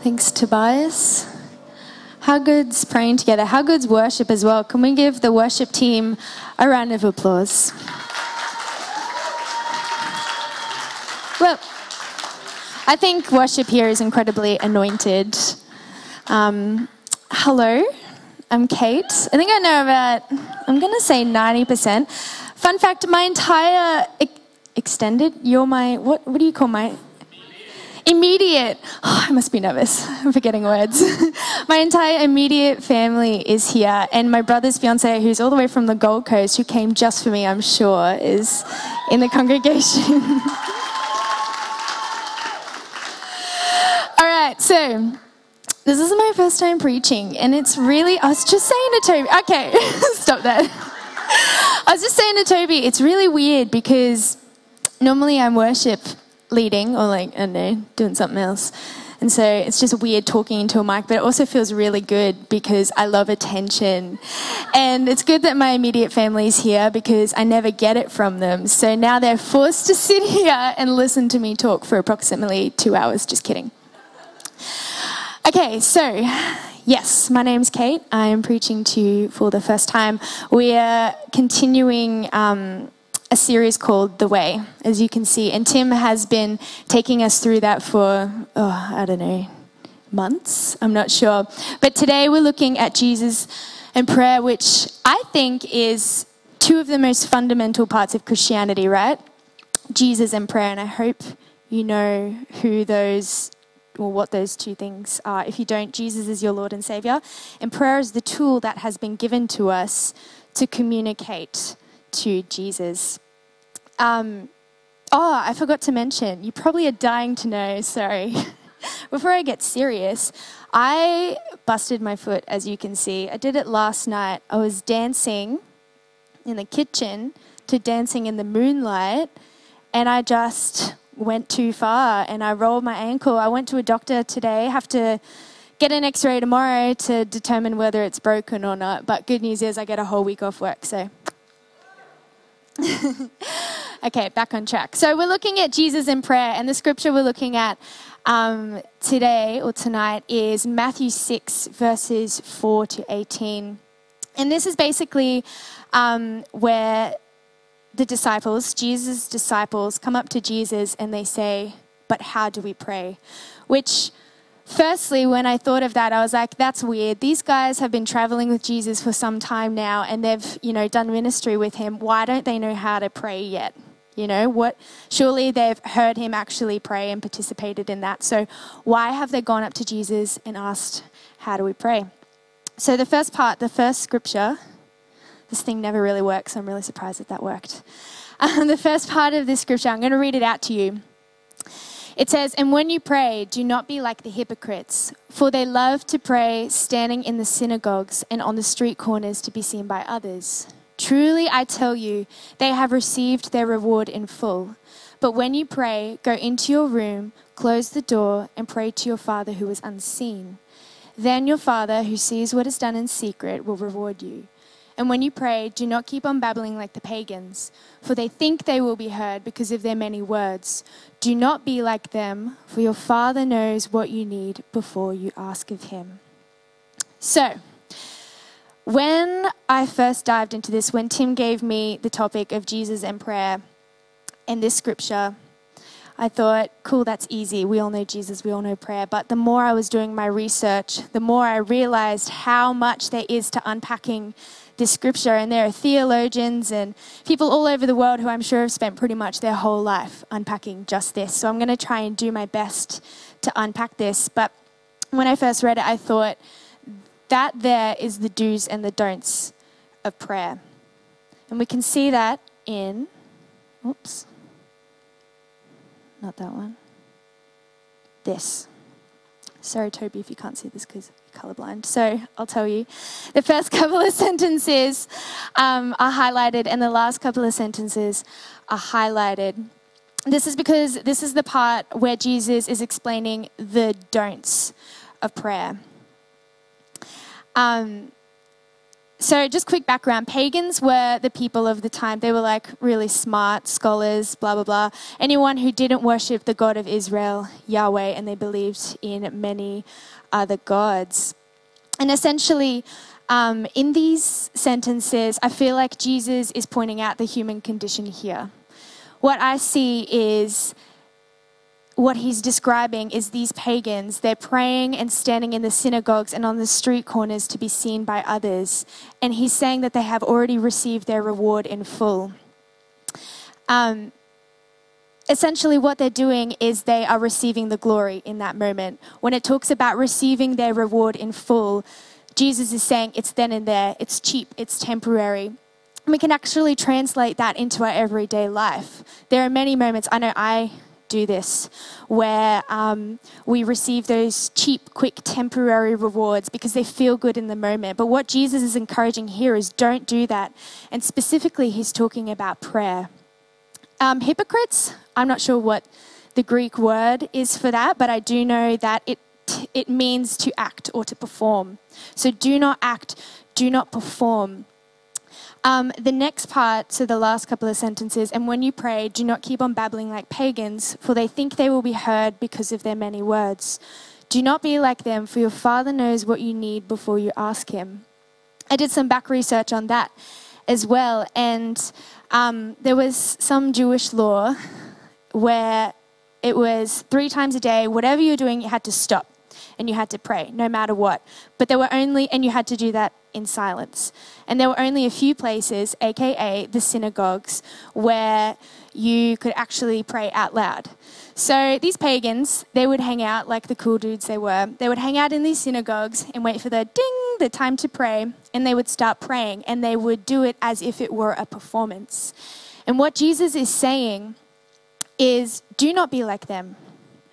Thanks, Tobias. How good's praying together? How good's worship as well? Can we give the worship team a round of applause? Well, I think worship here is incredibly anointed. Um, hello, I'm Kate. I think I know about, I'm going to say 90%. Fun fact my entire extended, you're my, what, what do you call my, Immediate. Oh, I must be nervous. I'm forgetting words. my entire immediate family is here, and my brother's fiance, who's all the way from the Gold Coast, who came just for me, I'm sure, is in the congregation. all right, so this is my first time preaching, and it's really, I was just saying to Toby, okay, stop that. I was just saying to Toby, it's really weird because normally I'm worship leading or like, I don't know, doing something else. And so it's just weird talking into a mic, but it also feels really good because I love attention. And it's good that my immediate family's here because I never get it from them. So now they're forced to sit here and listen to me talk for approximately two hours. Just kidding. Okay, so yes, my name's Kate. I am preaching to you for the first time. We are continuing. Um, a series called The Way, as you can see. And Tim has been taking us through that for, oh, I don't know, months? I'm not sure. But today we're looking at Jesus and prayer, which I think is two of the most fundamental parts of Christianity, right? Jesus and prayer. And I hope you know who those or what those two things are. If you don't, Jesus is your Lord and Savior, and prayer is the tool that has been given to us to communicate to Jesus. Um, oh, I forgot to mention, you probably are dying to know, sorry. Before I get serious, I busted my foot, as you can see. I did it last night. I was dancing in the kitchen to dancing in the moonlight, and I just went too far and I rolled my ankle. I went to a doctor today, have to get an x ray tomorrow to determine whether it's broken or not. But good news is I get a whole week off work, so okay, back on track. So we're looking at Jesus in prayer, and the scripture we're looking at um, today or tonight is Matthew 6, verses 4 to 18. And this is basically um, where the disciples, Jesus' disciples, come up to Jesus and they say, But how do we pray? Which Firstly, when I thought of that, I was like, that's weird. These guys have been traveling with Jesus for some time now and they've, you know, done ministry with him. Why don't they know how to pray yet? You know, what surely they've heard him actually pray and participated in that. So why have they gone up to Jesus and asked, how do we pray? So the first part, the first scripture, this thing never really works. I'm really surprised that that worked. Um, the first part of this scripture, I'm going to read it out to you. It says, And when you pray, do not be like the hypocrites, for they love to pray standing in the synagogues and on the street corners to be seen by others. Truly, I tell you, they have received their reward in full. But when you pray, go into your room, close the door, and pray to your Father who is unseen. Then your Father, who sees what is done in secret, will reward you. And when you pray, do not keep on babbling like the pagans, for they think they will be heard because of their many words. Do not be like them, for your Father knows what you need before you ask of Him. So, when I first dived into this, when Tim gave me the topic of Jesus and prayer and this scripture, I thought, cool, that's easy. We all know Jesus, we all know prayer. But the more I was doing my research, the more I realized how much there is to unpacking this scripture. And there are theologians and people all over the world who I'm sure have spent pretty much their whole life unpacking just this. So I'm going to try and do my best to unpack this. But when I first read it, I thought that there is the do's and the don'ts of prayer. And we can see that in, oops, not that one, this. Sorry, Toby, if you can't see this because colorblind. So I'll tell you. The first couple of sentences um, are highlighted, and the last couple of sentences are highlighted. This is because this is the part where Jesus is explaining the don'ts of prayer. Um, so, just quick background pagans were the people of the time. They were like really smart scholars, blah, blah, blah. Anyone who didn't worship the God of Israel, Yahweh, and they believed in many other gods. And essentially, um, in these sentences, I feel like Jesus is pointing out the human condition here. What I see is what he's describing is these pagans. They're praying and standing in the synagogues and on the street corners to be seen by others. And he's saying that they have already received their reward in full. Um, essentially, what they're doing is they are receiving the glory in that moment. When it talks about receiving their reward in full, Jesus is saying it's then and there, it's cheap, it's temporary. We can actually translate that into our everyday life. There are many moments, I know I do this, where um, we receive those cheap, quick, temporary rewards because they feel good in the moment. But what Jesus is encouraging here is don't do that. And specifically, he's talking about prayer. Um, hypocrites, I'm not sure what the Greek word is for that, but I do know that it it means to act or to perform. So do not act, do not perform. Um, the next part, so the last couple of sentences, and when you pray, do not keep on babbling like pagans, for they think they will be heard because of their many words. Do not be like them, for your Father knows what you need before you ask Him. I did some back research on that as well, and um, there was some Jewish law where it was three times a day, whatever you were doing, you had to stop and you had to pray no matter what. But there were only, and you had to do that in silence. And there were only a few places, aka the synagogues, where you could actually pray out loud. So these pagans, they would hang out like the cool dudes they were. They would hang out in these synagogues and wait for the ding, the time to pray, and they would start praying and they would do it as if it were a performance. And what Jesus is saying is do not be like them.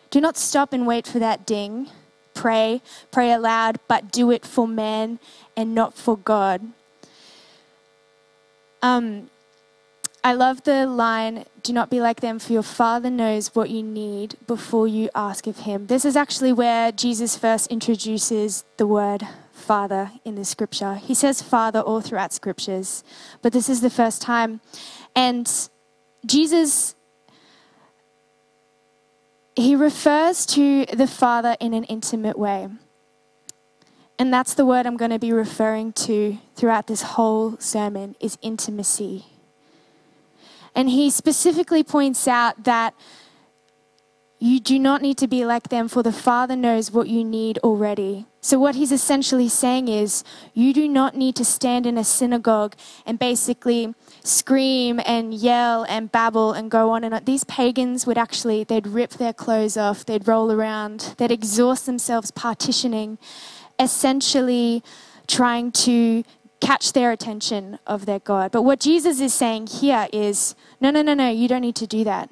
Do not stop and wait for that ding pray, pray aloud, but do it for man and not for God. Um, I love the line, do not be like them, for your Father knows what you need before you ask of Him. This is actually where Jesus first introduces the word Father in the scripture. He says Father all throughout scriptures, but this is the first time. And Jesus he refers to the Father in an intimate way. And that's the word I'm going to be referring to throughout this whole sermon is intimacy. And he specifically points out that you do not need to be like them, for the Father knows what you need already. So, what he's essentially saying is, you do not need to stand in a synagogue and basically scream and yell and babble and go on and on. These pagans would actually, they'd rip their clothes off, they'd roll around, they'd exhaust themselves partitioning, essentially trying to catch their attention of their God. But what Jesus is saying here is, no, no, no, no, you don't need to do that.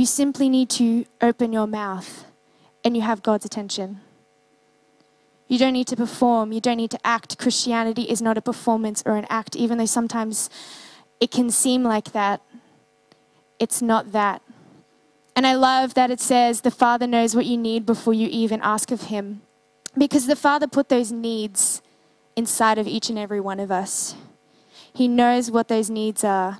You simply need to open your mouth and you have God's attention. You don't need to perform. You don't need to act. Christianity is not a performance or an act, even though sometimes it can seem like that. It's not that. And I love that it says the Father knows what you need before you even ask of Him. Because the Father put those needs inside of each and every one of us. He knows what those needs are.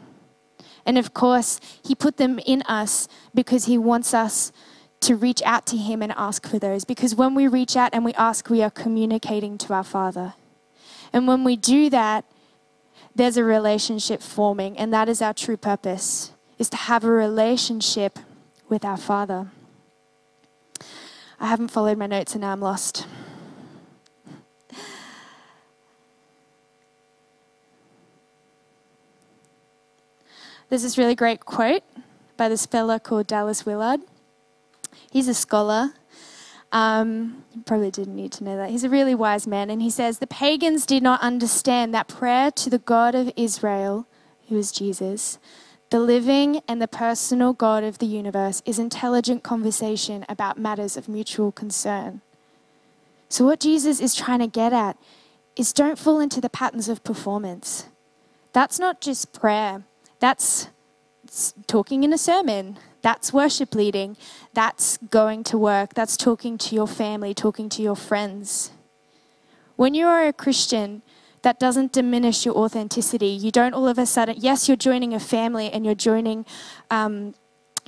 And of course, He put them in us because He wants us to reach out to Him and ask for those. Because when we reach out and we ask, we are communicating to our Father. And when we do that, there's a relationship forming, and that is our true purpose, is to have a relationship with our Father. I haven't followed my notes and now I'm lost. There's this really great quote by this fella called Dallas Willard. He's a scholar um, probably didn't need to know that. He's a really wise man, and he says the pagans did not understand that prayer to the God of Israel, who is Jesus, the living and the personal God of the universe, is intelligent conversation about matters of mutual concern. So, what Jesus is trying to get at is don't fall into the patterns of performance. That's not just prayer, that's talking in a sermon, that's worship leading. That's going to work. That's talking to your family, talking to your friends. When you are a Christian, that doesn't diminish your authenticity. You don't all of a sudden, yes, you're joining a family and you're joining um,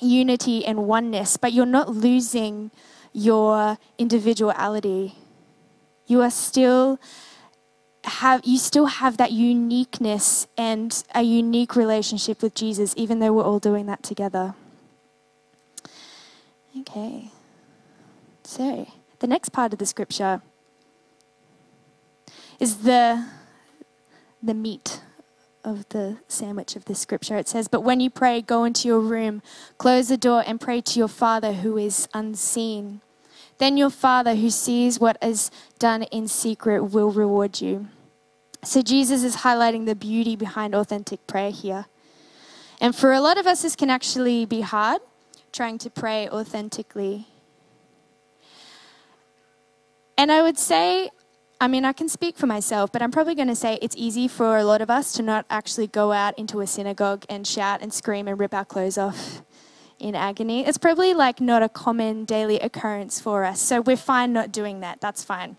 unity and oneness, but you're not losing your individuality. You are still have you still have that uniqueness and a unique relationship with Jesus, even though we're all doing that together. Okay. So the next part of the scripture is the the meat of the sandwich of the scripture. It says, But when you pray, go into your room, close the door, and pray to your Father who is unseen. Then your Father who sees what is done in secret will reward you. So Jesus is highlighting the beauty behind authentic prayer here. And for a lot of us, this can actually be hard, trying to pray authentically. And I would say I mean, I can speak for myself, but I'm probably going to say it's easy for a lot of us to not actually go out into a synagogue and shout and scream and rip our clothes off in agony. It's probably like not a common daily occurrence for us. So we're fine not doing that. That's fine.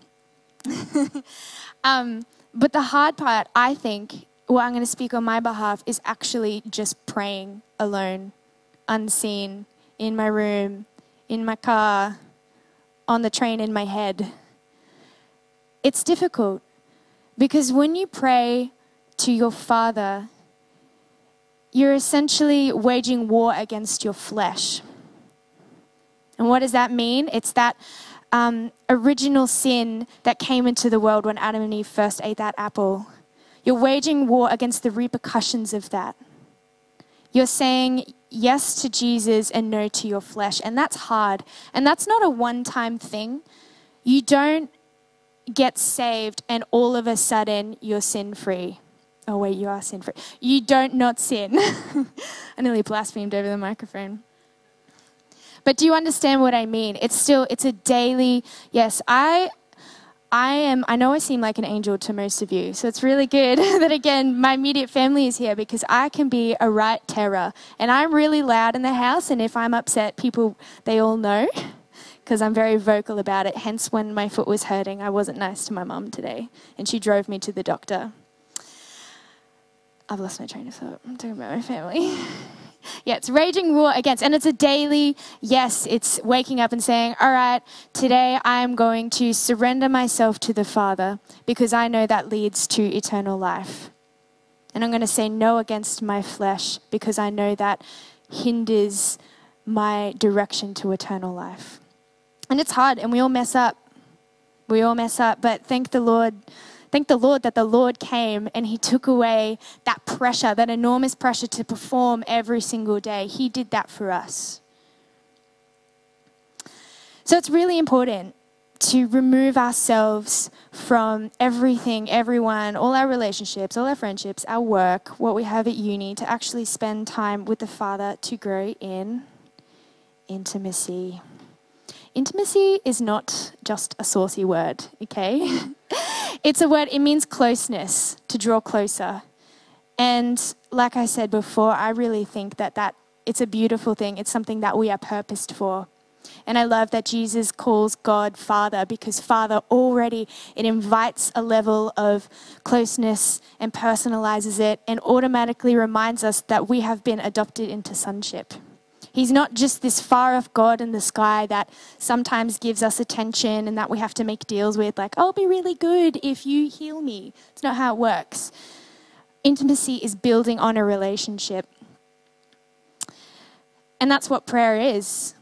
um, but the hard part, I think, well, I'm going to speak on my behalf, is actually just praying alone, unseen, in my room, in my car, on the train in my head it's difficult because when you pray to your Father, you're essentially waging war against your flesh. And what does that mean? It's that um, original sin that came into the world when Adam and Eve first ate that apple. You're waging war against the repercussions of that. You're saying yes to Jesus and no to your flesh. And that's hard. And that's not a one time thing. You don't get saved and all of a sudden you're sin free. Oh, wait, you are sin free. You don't not sin. I nearly blasphemed over the microphone. But do you understand what I mean? It's still, it's a daily, yes, I. I am, I know I seem like an angel to most of you, so it's really good that again, my immediate family is here because I can be a right terror. And I'm really loud in the house, and if I'm upset, people, they all know because I'm very vocal about it. Hence, when my foot was hurting, I wasn't nice to my mum today, and she drove me to the doctor. I've lost my train of thought. I'm talking about my family. yeah, it's raging war against, and it's a daily, yes, it's waking up and saying, All right, today I'm going to surrender myself to the Father because I know that leads to eternal life. And I'm going to say no against my flesh because I know that hinders my direction to eternal life. And it's hard, and we all mess up. We all mess up, but thank the Lord. Thank the Lord that the Lord came and He took away that pressure, that enormous pressure to perform every single day. He did that for us. So it's really important to remove ourselves from everything, everyone, all our relationships, all our friendships, our work, what we have at uni, to actually spend time with the Father to grow in intimacy. Intimacy is not just a saucy word, okay? it's a word, it means closeness, to draw closer. And like I said before, I really think that, that it's a beautiful thing. It's something that we are purposed for. And I love that Jesus calls God Father because Father already it invites a level of closeness and personalizes it and automatically reminds us that we have been adopted into sonship. He's not just this far off God in the sky that sometimes gives us attention and that we have to make deals with, like, oh, I'll be really good if you heal me. It's not how it works. Intimacy is building on a relationship. And that's what prayer is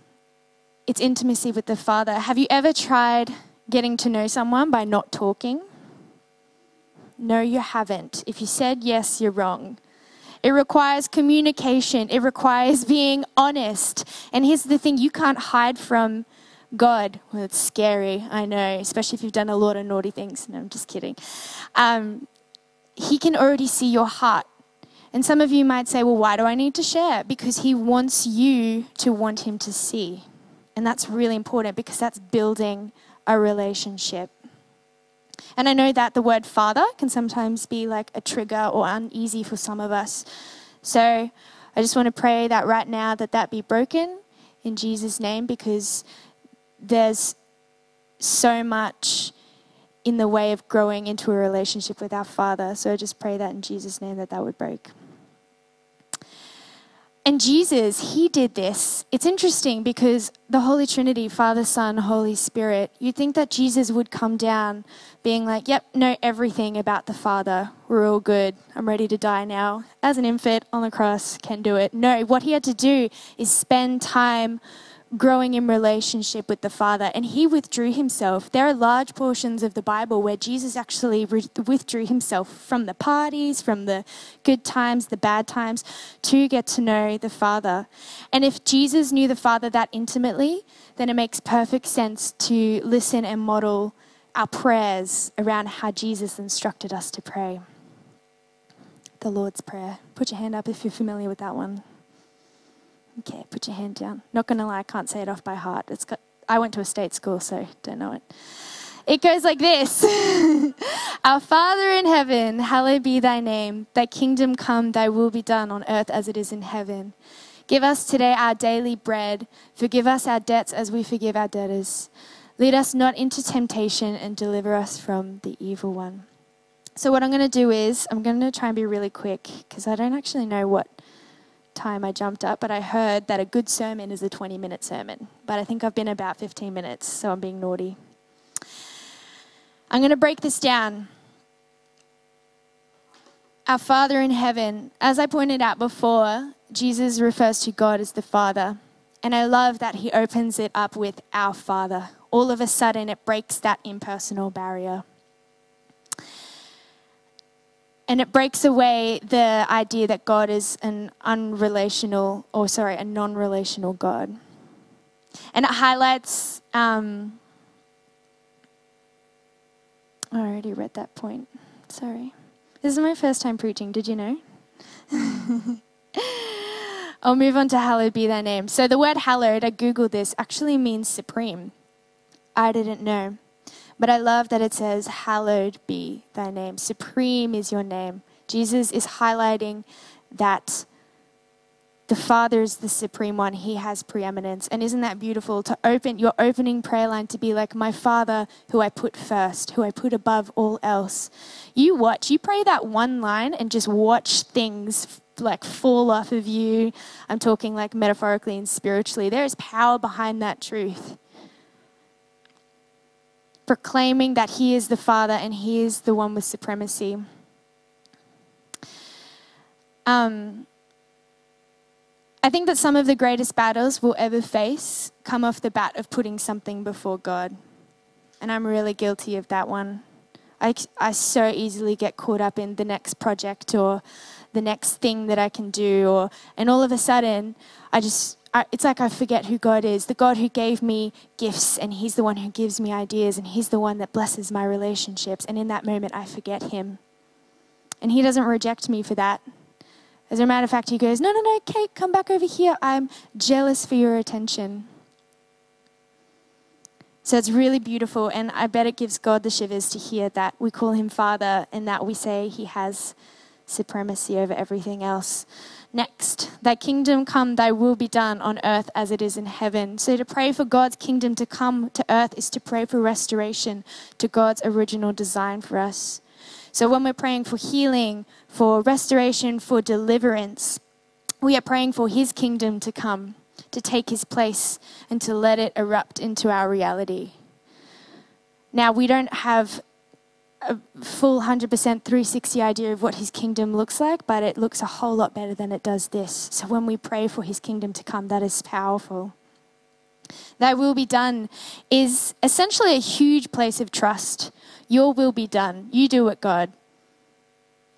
it's intimacy with the Father. Have you ever tried getting to know someone by not talking? No, you haven't. If you said yes, you're wrong. It requires communication. It requires being honest. And here's the thing you can't hide from God. Well, it's scary, I know, especially if you've done a lot of naughty things. No, I'm just kidding. Um, he can already see your heart. And some of you might say, well, why do I need to share? Because he wants you to want him to see. And that's really important because that's building a relationship. And I know that the word father can sometimes be like a trigger or uneasy for some of us. So I just want to pray that right now that that be broken in Jesus name because there's so much in the way of growing into a relationship with our Father. So I just pray that in Jesus' name that that would break. And Jesus, he did this. It's interesting because the Holy Trinity, Father, Son, Holy Spirit, you'd think that Jesus would come down being like, yep, know everything about the Father. We're all good. I'm ready to die now. As an infant on the cross, can do it. No, what he had to do is spend time growing in relationship with the Father, and he withdrew himself. There are large portions of the Bible where Jesus actually re- withdrew himself from the parties, from the good times, the bad times, to get to know the Father. And if Jesus knew the Father that intimately, then it makes perfect sense to listen and model our prayers around how Jesus instructed us to pray. The Lord's Prayer. Put your hand up if you're familiar with that one. Okay, put your hand down. Not gonna lie, I can't say it off by heart. It's got, I went to a state school, so don't know it. It goes like this Our Father in heaven, hallowed be thy name. Thy kingdom come, thy will be done on earth as it is in heaven. Give us today our daily bread. Forgive us our debts as we forgive our debtors. Lead us not into temptation and deliver us from the evil one. So, what I'm going to do is, I'm going to try and be really quick because I don't actually know what time I jumped up, but I heard that a good sermon is a 20 minute sermon. But I think I've been about 15 minutes, so I'm being naughty. I'm going to break this down. Our Father in heaven, as I pointed out before, Jesus refers to God as the Father. And I love that he opens it up with our Father. All of a sudden, it breaks that impersonal barrier. And it breaks away the idea that God is an unrelational, or sorry, a non relational God. And it highlights, um, I already read that point. Sorry. This is my first time preaching, did you know? I'll move on to hallowed be thy name. So the word hallowed, I googled this, actually means supreme. I didn't know. But I love that it says, Hallowed be thy name. Supreme is your name. Jesus is highlighting that the Father is the supreme one. He has preeminence. And isn't that beautiful to open your opening prayer line to be like, My Father, who I put first, who I put above all else? You watch, you pray that one line and just watch things like fall off of you. I'm talking like metaphorically and spiritually. There is power behind that truth proclaiming that He is the Father and He is the one with supremacy. Um, I think that some of the greatest battles we'll ever face come off the bat of putting something before God. And I'm really guilty of that one. I, I so easily get caught up in the next project or the next thing that I can do, or, and all of a sudden, I just It's like I forget who God is. The God who gave me gifts, and He's the one who gives me ideas, and He's the one that blesses my relationships. And in that moment, I forget Him. And He doesn't reject me for that. As a matter of fact, He goes, No, no, no, Kate, come back over here. I'm jealous for your attention. So it's really beautiful, and I bet it gives God the shivers to hear that we call Him Father and that we say He has supremacy over everything else. Next, thy kingdom come, thy will be done on earth as it is in heaven. So to pray for God's kingdom to come to earth is to pray for restoration to God's original design for us. So when we're praying for healing, for restoration, for deliverance, we are praying for his kingdom to come, to take his place, and to let it erupt into our reality. Now, we don't have a full 100% 360 idea of what his kingdom looks like, but it looks a whole lot better than it does this. So when we pray for his kingdom to come, that is powerful. Thy will be done is essentially a huge place of trust. Your will be done. You do it, God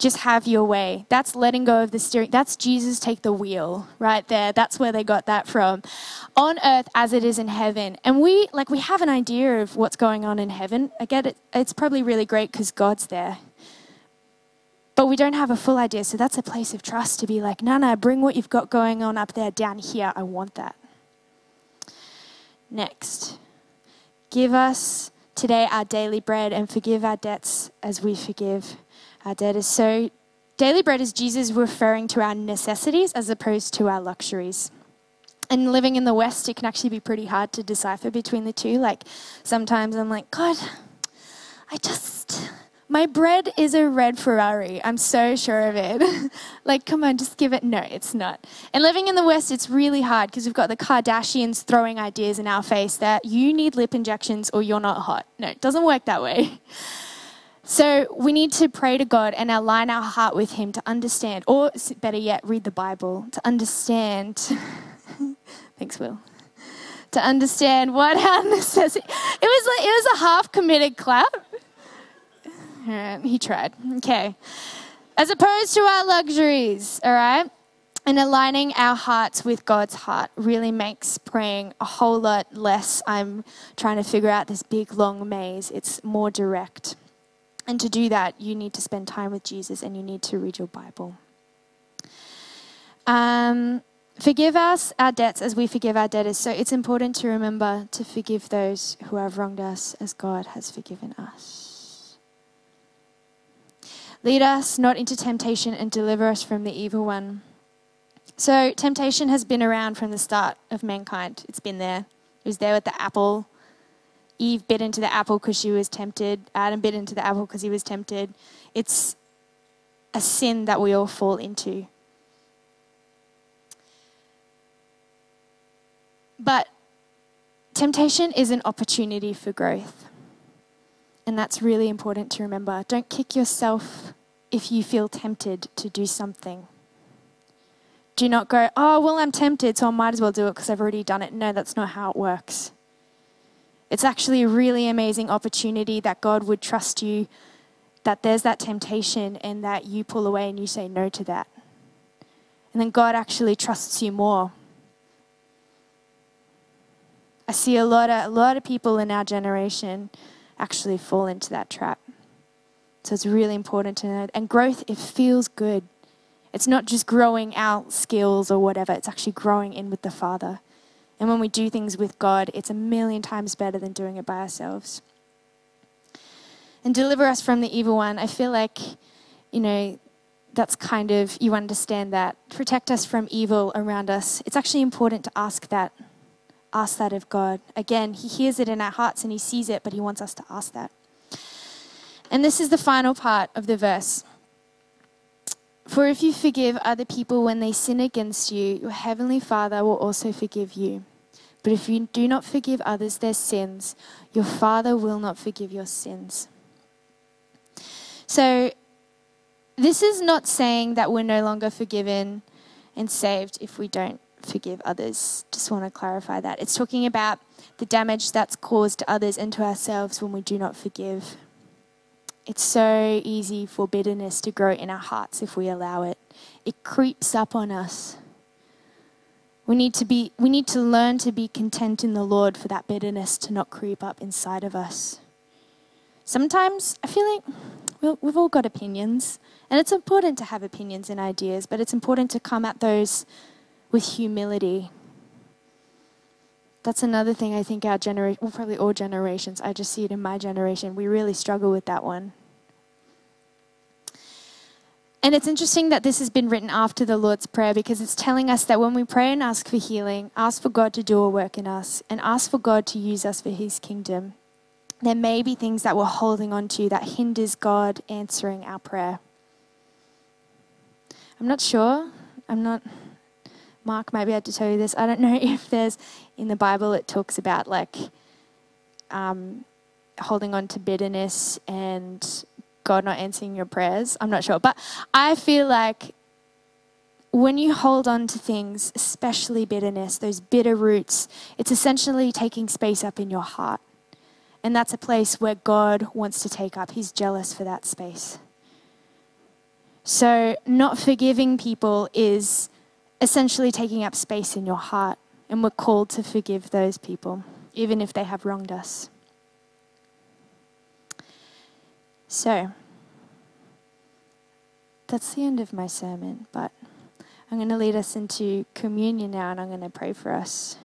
just have your way. That's letting go of the steering. That's Jesus take the wheel right there. That's where they got that from. On earth as it is in heaven. And we like we have an idea of what's going on in heaven. I get it. It's probably really great cuz God's there. But we don't have a full idea. So that's a place of trust to be like, "No, no, bring what you've got going on up there down here. I want that." Next. Give us today our daily bread and forgive our debts as we forgive our debtors. So, daily bread is Jesus referring to our necessities as opposed to our luxuries. And living in the West, it can actually be pretty hard to decipher between the two. Like, sometimes I'm like, God, I just, my bread is a red Ferrari. I'm so sure of it. like, come on, just give it. No, it's not. And living in the West, it's really hard because we've got the Kardashians throwing ideas in our face that you need lip injections or you're not hot. No, it doesn't work that way. So we need to pray to God and align our heart with Him to understand, or better yet, read the Bible to understand. Thanks, Will. To understand what our necessity. It was like, it was a half committed clap. He tried. Okay. As opposed to our luxuries, all right? And aligning our hearts with God's heart really makes praying a whole lot less. I'm trying to figure out this big long maze. It's more direct. And to do that, you need to spend time with Jesus and you need to read your Bible. Um, forgive us our debts as we forgive our debtors. So it's important to remember to forgive those who have wronged us as God has forgiven us. Lead us not into temptation and deliver us from the evil one. So, temptation has been around from the start of mankind. It's been there. It was there with the apple Eve bit into the apple because she was tempted. Adam bit into the apple because he was tempted. It's a sin that we all fall into. But temptation is an opportunity for growth. And that's really important to remember. Don't kick yourself if you feel tempted to do something. Do not go, oh, well, I'm tempted, so I might as well do it because I've already done it. No, that's not how it works. It's actually a really amazing opportunity that God would trust you, that there's that temptation, and that you pull away and you say no to that. And then God actually trusts you more. I see a lot of, a lot of people in our generation actually fall into that trap. So it's really important to know. And growth, it feels good. It's not just growing our skills or whatever, it's actually growing in with the Father. And when we do things with God, it's a million times better than doing it by ourselves. And deliver us from the evil one. I feel like, you know, that's kind of, you understand that. Protect us from evil around us. It's actually important to ask that. Ask that of God. Again, He hears it in our hearts and He sees it, but He wants us to ask that. And this is the final part of the verse. For if you forgive other people when they sin against you, your heavenly Father will also forgive you. But if you do not forgive others their sins, your Father will not forgive your sins. So, this is not saying that we're no longer forgiven and saved if we don't forgive others. Just want to clarify that. It's talking about the damage that's caused to others and to ourselves when we do not forgive. It's so easy for bitterness to grow in our hearts if we allow it. It creeps up on us. We need to be we need to learn to be content in the Lord for that bitterness to not creep up inside of us. Sometimes I feel like we've all got opinions, and it's important to have opinions and ideas, but it's important to come at those with humility. That's another thing I think our generation, well, probably all generations, I just see it in my generation, we really struggle with that one. And it's interesting that this has been written after the Lord's Prayer because it's telling us that when we pray and ask for healing, ask for God to do a work in us, and ask for God to use us for His kingdom, there may be things that we're holding on to that hinders God answering our prayer. I'm not sure. I'm not. Mark might be able to tell you this. I don't know if there's in the Bible it talks about like um, holding on to bitterness and God not answering your prayers. I'm not sure. But I feel like when you hold on to things, especially bitterness, those bitter roots, it's essentially taking space up in your heart. And that's a place where God wants to take up. He's jealous for that space. So, not forgiving people is essentially taking up space in your heart. And we're called to forgive those people, even if they have wronged us. So, that's the end of my sermon, but I'm going to lead us into communion now and I'm going to pray for us.